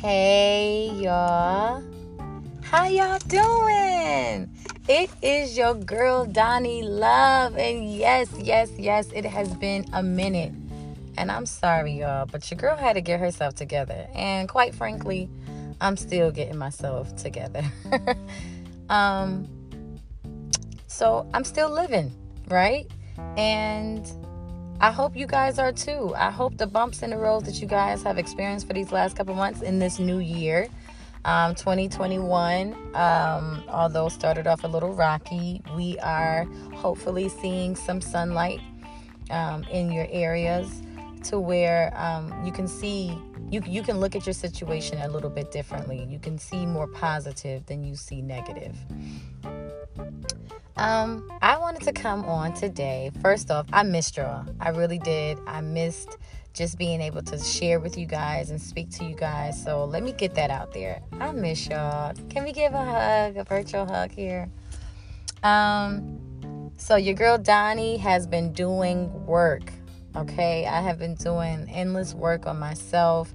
Hey y'all. How y'all doing? It is your girl Donnie Love. And yes, yes, yes, it has been a minute. And I'm sorry, y'all, but your girl had to get herself together. And quite frankly, I'm still getting myself together. um so I'm still living, right? And I hope you guys are too. I hope the bumps in the road that you guys have experienced for these last couple months in this new year, um, 2021, um, although started off a little rocky, we are hopefully seeing some sunlight um, in your areas to where um, you can see you you can look at your situation a little bit differently. You can see more positive than you see negative. Um, I wanted to come on today. First off, I missed y'all. I really did. I missed just being able to share with you guys and speak to you guys. So let me get that out there. I miss y'all. Can we give a hug, a virtual hug here? Um, so your girl Donnie has been doing work. Okay, I have been doing endless work on myself.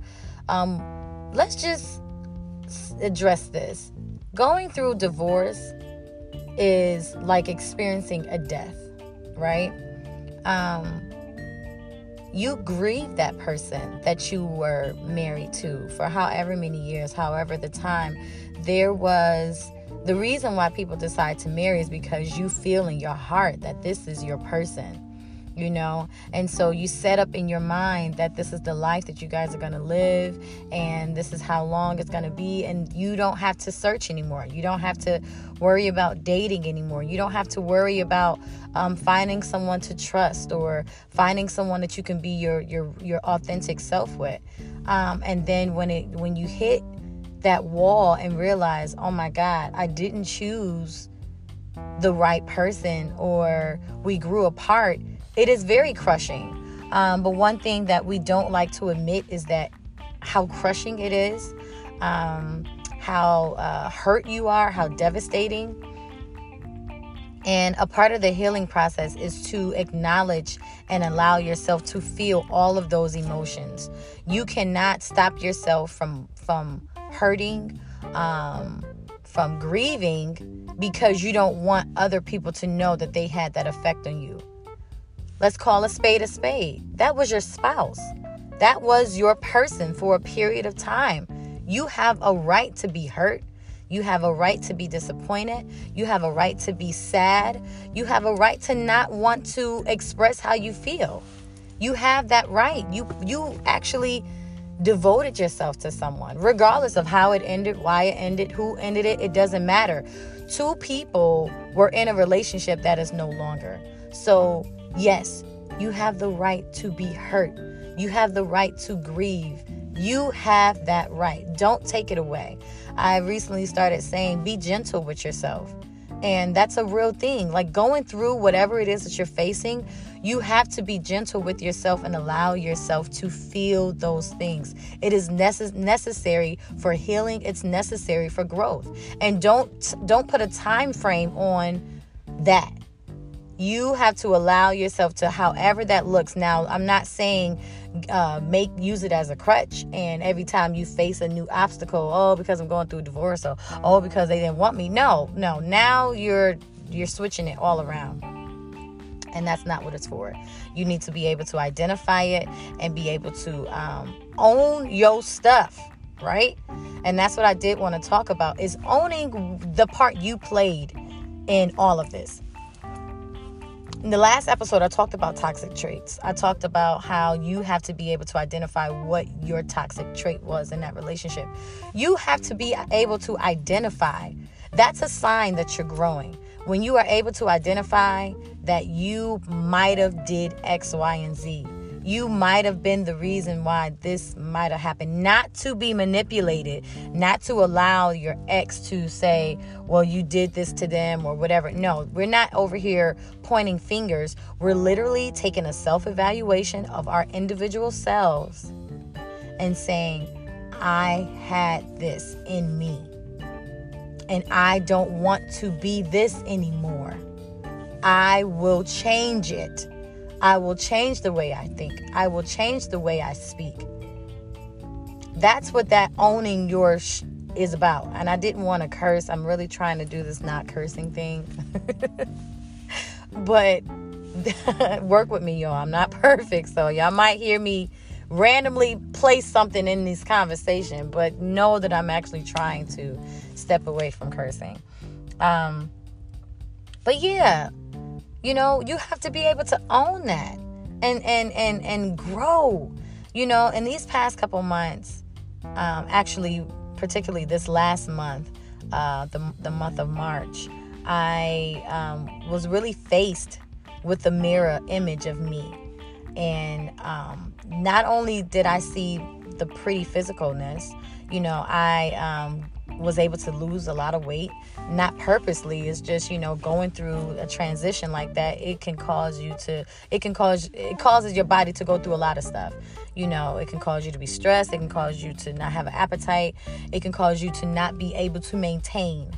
Um, let's just address this. Going through divorce is like experiencing a death, right? Um, you grieve that person that you were married to for however many years, however the time. There was the reason why people decide to marry is because you feel in your heart that this is your person you know? And so you set up in your mind that this is the life that you guys are going to live and this is how long it's going to be and you don't have to search anymore. You don't have to worry about dating anymore. You don't have to worry about um, finding someone to trust or finding someone that you can be your your your authentic self with. Um, and then when it when you hit that wall and realize oh my god i didn't choose the right person or we grew apart it is very crushing. Um, but one thing that we don't like to admit is that how crushing it is, um, how uh, hurt you are, how devastating. And a part of the healing process is to acknowledge and allow yourself to feel all of those emotions. You cannot stop yourself from from hurting, um, from grieving, because you don't want other people to know that they had that effect on you. Let's call a spade a spade. That was your spouse. That was your person for a period of time. You have a right to be hurt. You have a right to be disappointed. You have a right to be sad. You have a right to not want to express how you feel. You have that right. You you actually devoted yourself to someone, regardless of how it ended, why it ended, who ended it, it doesn't matter. Two people were in a relationship that is no longer. So Yes, you have the right to be hurt. You have the right to grieve. You have that right. Don't take it away. I recently started saying, be gentle with yourself. And that's a real thing. Like going through whatever it is that you're facing, you have to be gentle with yourself and allow yourself to feel those things. It is necess- necessary for healing, it's necessary for growth. And don't don't put a time frame on that you have to allow yourself to however that looks. Now i'm not saying uh, make use it as a crutch and every time you face a new obstacle oh because i'm going through divorce or oh because they didn't want me. No no now you're you're switching it all around. And that's not what it's for. You need to be able to identify it and be able to um, own your stuff right? And that's what i did want to talk about is owning the part you played in all of this in the last episode, I talked about toxic traits. I talked about how you have to be able to identify what your toxic trait was in that relationship. You have to be able to identify. That's a sign that you're growing. When you are able to identify that you might have did X, Y, and Z you might have been the reason why this might have happened. Not to be manipulated, not to allow your ex to say, well, you did this to them or whatever. No, we're not over here pointing fingers. We're literally taking a self evaluation of our individual selves and saying, I had this in me. And I don't want to be this anymore. I will change it. I will change the way I think. I will change the way I speak. that's what that owning your sh- is about. And I didn't want to curse. I'm really trying to do this not cursing thing. but work with me, y'all. I'm not perfect. So y'all might hear me randomly place something in this conversation, but know that I'm actually trying to step away from cursing. Um, but yeah, you know, you have to be able to own that and and and and grow. You know, in these past couple months, um, actually, particularly this last month, uh, the the month of March, I um, was really faced with the mirror image of me, and um, not only did I see the pretty physicalness, you know, I um, was able to lose a lot of weight not purposely it's just you know going through a transition like that it can cause you to it can cause it causes your body to go through a lot of stuff. You know it can cause you to be stressed it can cause you to not have an appetite it can cause you to not be able to maintain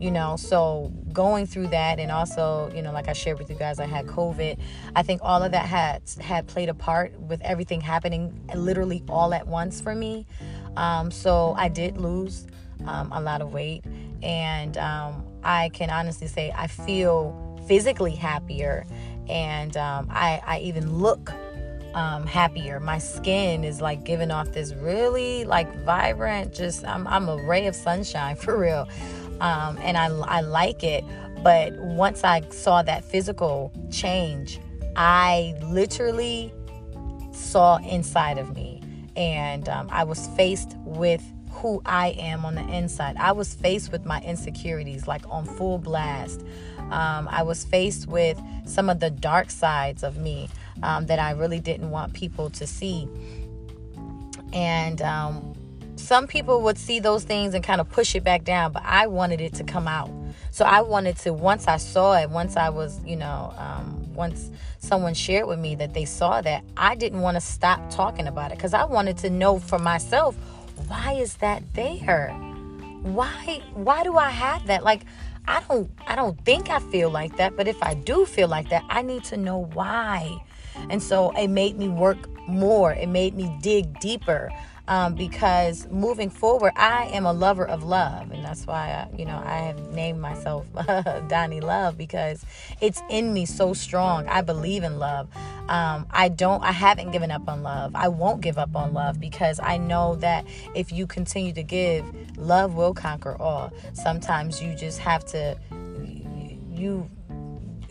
you know. So going through that and also you know like i shared with you guys i had covid. I think all of that had had played a part with everything happening literally all at once for me. Um, so i did lose um, a lot of weight and um, i can honestly say i feel physically happier and um, I, I even look um, happier. My skin is like giving off this really like vibrant, just I'm, I'm a ray of sunshine for real um, and I, I like it. But once I saw that physical change, I literally saw inside of me, and um, I was faced with who I am on the inside. I was faced with my insecurities, like on full blast. Um, I was faced with some of the dark sides of me um, that I really didn't want people to see. And um, some people would see those things and kind of push it back down, but I wanted it to come out. So I wanted to, once I saw it, once I was, you know, um, once someone shared with me that they saw that, I didn't want to stop talking about it because I wanted to know for myself, why is that there? Why, why do I have that? Like, I don't, I don't think I feel like that, but if I do feel like that, I need to know why. And so it made me work more. It made me dig deeper um, because moving forward, I am a lover of love, and that's why I, you know I have named myself Donnie Love because it's in me so strong. I believe in love. Um, I don't. I haven't given up on love. I won't give up on love because I know that if you continue to give, love will conquer all. Sometimes you just have to. You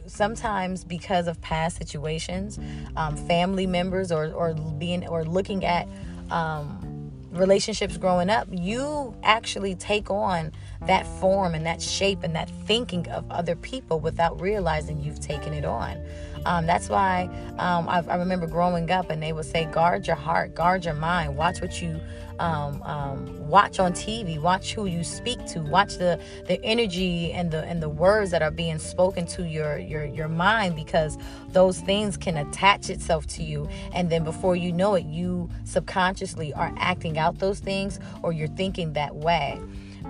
sometimes because of past situations, um, family members, or or being or looking at um, relationships growing up, you actually take on that form and that shape and that thinking of other people without realizing you've taken it on. Um, that's why um, I, I, remember growing up and they would say, guard your heart, guard your mind, watch what you um, um, watch on TV, watch who you speak to, watch the the energy and the and the words that are being spoken to your your your mind because those things can attach itself to you, and then before you know it, you subconsciously are acting out those things or you're thinking that way.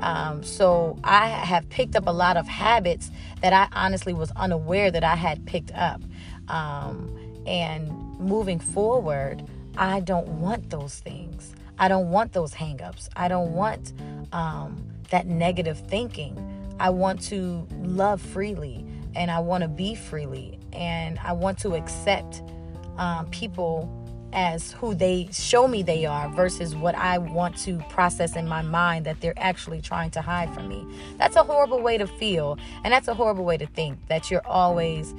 Um, so I have picked up a lot of habits that I honestly was unaware that I had picked up. Um, and moving forward, I don't want those things. I don't want those hangups. I don't want um, that negative thinking. I want to love freely and I want to be freely and I want to accept um, people as who they show me they are versus what I want to process in my mind that they're actually trying to hide from me. That's a horrible way to feel and that's a horrible way to think that you're always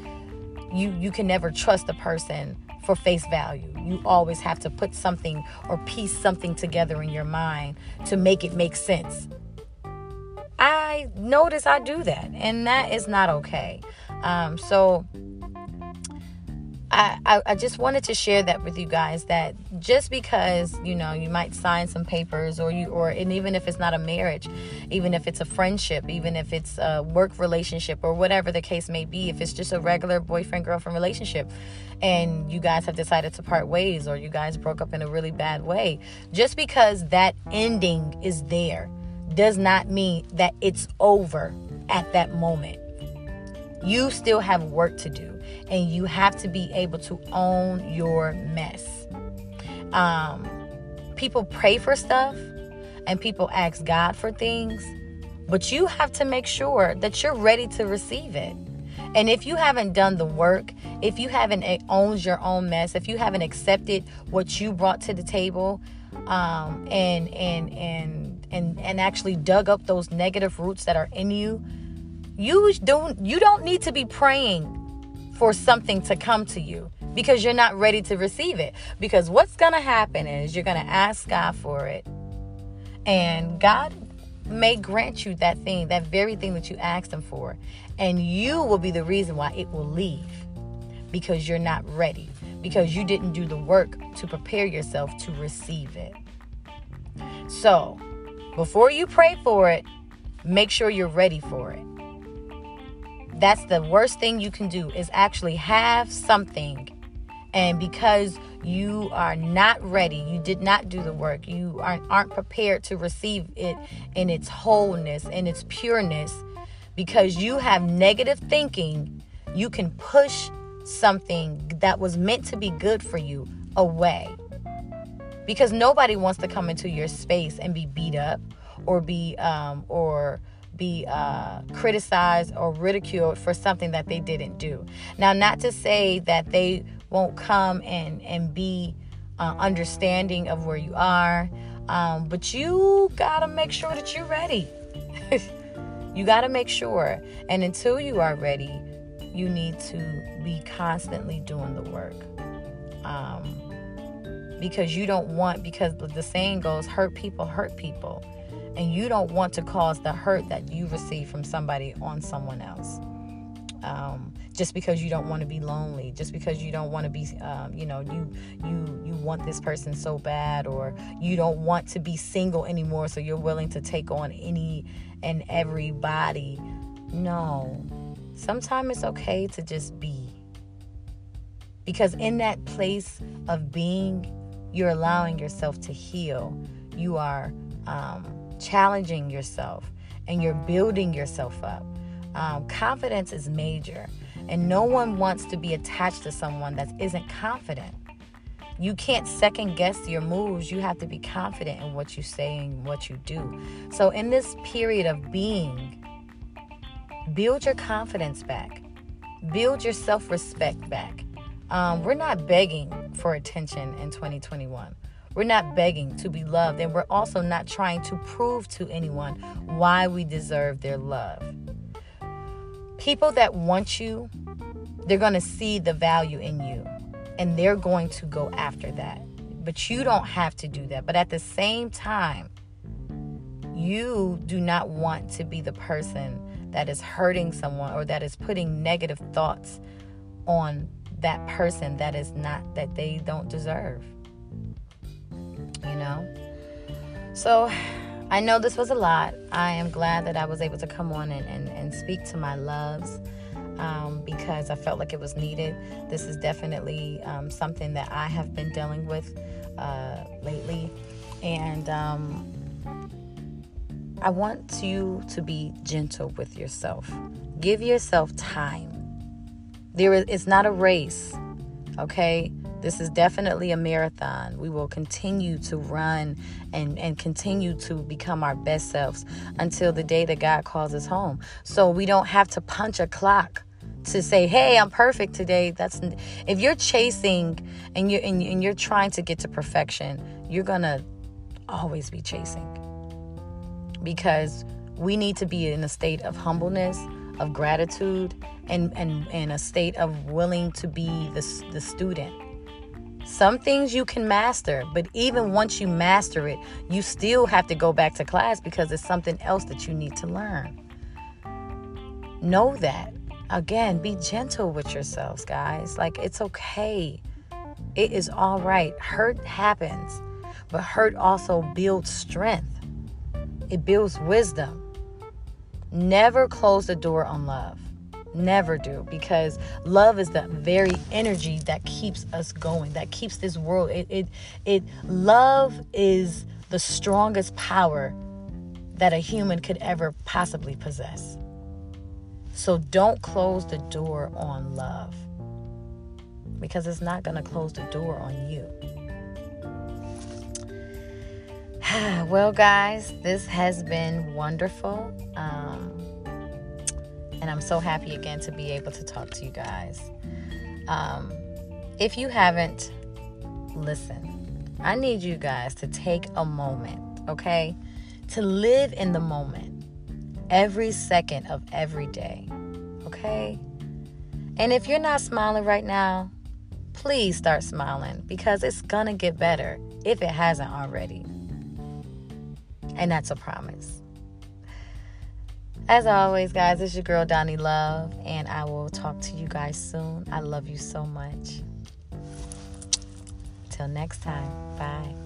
you you can never trust a person for face value. You always have to put something or piece something together in your mind to make it make sense. I notice I do that, and that is not okay. Um, so I, I, just wanted to share that with you guys that just because you know you might sign some papers or you or and even if it's not a marriage even if it's a friendship even if it's a work relationship or whatever the case may be if it's just a regular boyfriend girlfriend relationship and you guys have decided to part ways or you guys broke up in a really bad way just because that ending is there does not mean that it's over at that moment you still have work to do and you have to be able to own your mess. Um, people pray for stuff and people ask God for things, but you have to make sure that you're ready to receive it. And if you haven't done the work, if you haven't owned your own mess, if you haven't accepted what you brought to the table, um, and and and and and actually dug up those negative roots that are in you, you don't you don't need to be praying for something to come to you because you're not ready to receive it. Because what's gonna happen is you're gonna ask God for it, and God may grant you that thing, that very thing that you asked Him for. And you will be the reason why it will leave because you're not ready, because you didn't do the work to prepare yourself to receive it. So, before you pray for it, make sure you're ready for it. That's the worst thing you can do is actually have something and because you are not ready, you did not do the work, you aren't, aren't prepared to receive it in its wholeness, in its pureness, because you have negative thinking, you can push something that was meant to be good for you away. Because nobody wants to come into your space and be beat up or be um, or be uh, criticized or ridiculed for something that they didn't do. Now, not to say that they won't come and and be uh, understanding of where you are, um, but you gotta make sure that you're ready. you gotta make sure, and until you are ready, you need to be constantly doing the work. Um, because you don't want because the saying goes hurt people hurt people and you don't want to cause the hurt that you receive from somebody on someone else. Um, just because you don't want to be lonely just because you don't want to be um, you know you you you want this person so bad or you don't want to be single anymore so you're willing to take on any and everybody no. Sometimes it's okay to just be. Because in that place of being you're allowing yourself to heal. You are um, challenging yourself and you're building yourself up. Um, confidence is major, and no one wants to be attached to someone that isn't confident. You can't second guess your moves. You have to be confident in what you say and what you do. So, in this period of being, build your confidence back, build your self respect back. Um, we're not begging for attention in 2021. We're not begging to be loved, and we're also not trying to prove to anyone why we deserve their love. People that want you, they're going to see the value in you, and they're going to go after that. But you don't have to do that. But at the same time, you do not want to be the person that is hurting someone or that is putting negative thoughts on that person that is not that they don't deserve you know? So I know this was a lot. I am glad that I was able to come on and, and, and speak to my loves um, because I felt like it was needed. This is definitely um, something that I have been dealing with uh, lately. And um, I want you to be gentle with yourself. Give yourself time. There is, it's not a race, okay? This is definitely a marathon. We will continue to run and, and continue to become our best selves until the day that God calls us home. So we don't have to punch a clock to say, "Hey, I'm perfect today." That's if you're chasing and you and, and you're trying to get to perfection, you're gonna always be chasing because we need to be in a state of humbleness, of gratitude, and and, and a state of willing to be the, the student some things you can master, but even once you master it, you still have to go back to class because it's something else that you need to learn. Know that. Again, be gentle with yourselves, guys. Like, it's okay. It is all right. Hurt happens, but hurt also builds strength, it builds wisdom. Never close the door on love. Never do because love is the very energy that keeps us going, that keeps this world. It it it love is the strongest power that a human could ever possibly possess. So don't close the door on love because it's not going to close the door on you. well, guys, this has been wonderful. Um, and I'm so happy again to be able to talk to you guys. Um, if you haven't listened, I need you guys to take a moment, okay? To live in the moment every second of every day, okay? And if you're not smiling right now, please start smiling because it's gonna get better if it hasn't already. And that's a promise. As always, guys, it's your girl Donnie Love, and I will talk to you guys soon. I love you so much. Till next time, bye.